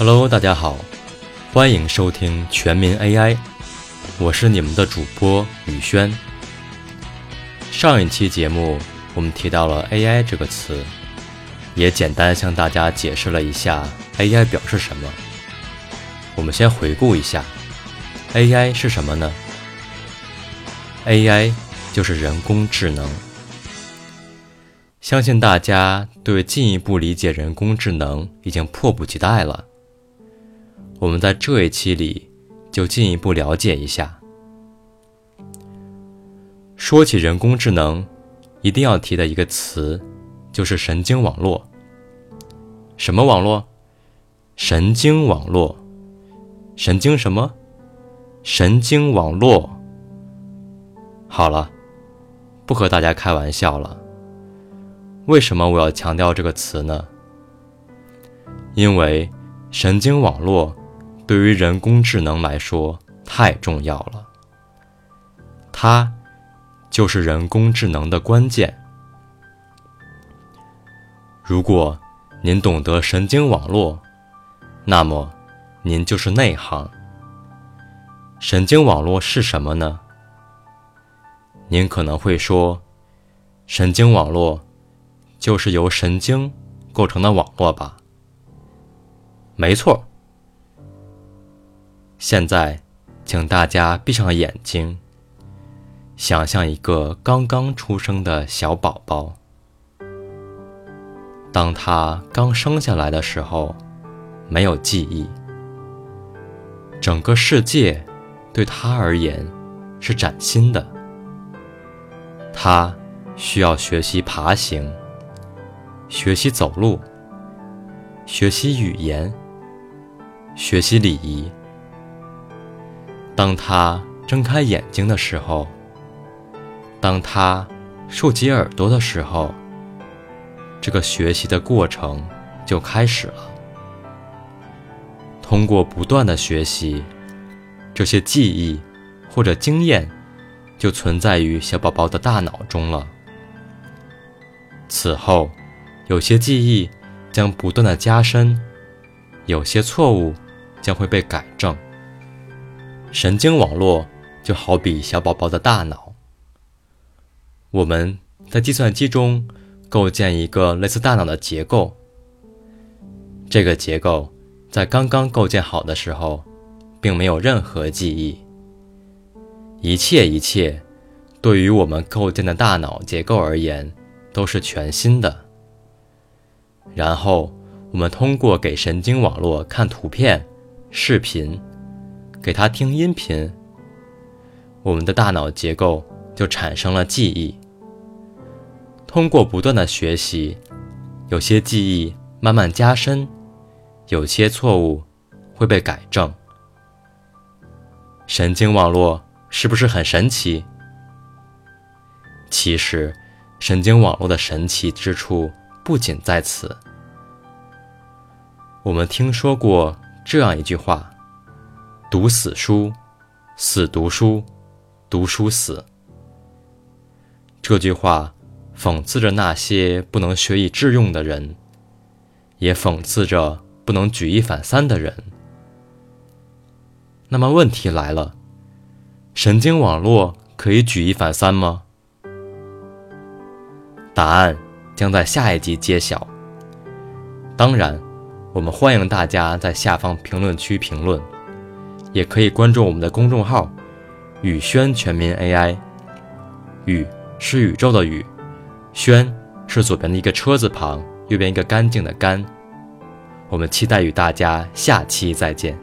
Hello，大家好，欢迎收听全民 AI，我是你们的主播宇轩。上一期节目我们提到了 AI 这个词，也简单向大家解释了一下 AI 表示什么。我们先回顾一下，AI 是什么呢？AI 就是人工智能。相信大家对进一步理解人工智能已经迫不及待了。我们在这一期里就进一步了解一下。说起人工智能，一定要提的一个词就是神经网络。什么网络？神经网络。神经什么？神经网络。好了，不和大家开玩笑了。为什么我要强调这个词呢？因为神经网络对于人工智能来说太重要了，它就是人工智能的关键。如果您懂得神经网络，那么您就是内行。神经网络是什么呢？您可能会说，神经网络。就是由神经构成的网络吧？没错。现在，请大家闭上眼睛，想象一个刚刚出生的小宝宝。当他刚生下来的时候，没有记忆，整个世界对他而言是崭新的。他需要学习爬行。学习走路，学习语言，学习礼仪。当他睁开眼睛的时候，当他竖起耳朵的时候，这个学习的过程就开始了。通过不断的学习，这些记忆或者经验就存在于小宝宝的大脑中了。此后。有些记忆将不断的加深，有些错误将会被改正。神经网络就好比小宝宝的大脑，我们在计算机中构建一个类似大脑的结构。这个结构在刚刚构建好的时候，并没有任何记忆，一切一切对于我们构建的大脑结构而言都是全新的。然后，我们通过给神经网络看图片、视频，给它听音频，我们的大脑结构就产生了记忆。通过不断的学习，有些记忆慢慢加深，有些错误会被改正。神经网络是不是很神奇？其实，神经网络的神奇之处。不仅在此，我们听说过这样一句话：“读死书，死读书，读书死。”这句话讽刺着那些不能学以致用的人，也讽刺着不能举一反三的人。那么问题来了：神经网络可以举一反三吗？答案。将在下一集揭晓。当然，我们欢迎大家在下方评论区评论，也可以关注我们的公众号“宇轩全民 AI”。宇是宇宙的宇，轩是左边的一个车字旁，右边一个干净的干。我们期待与大家下期再见。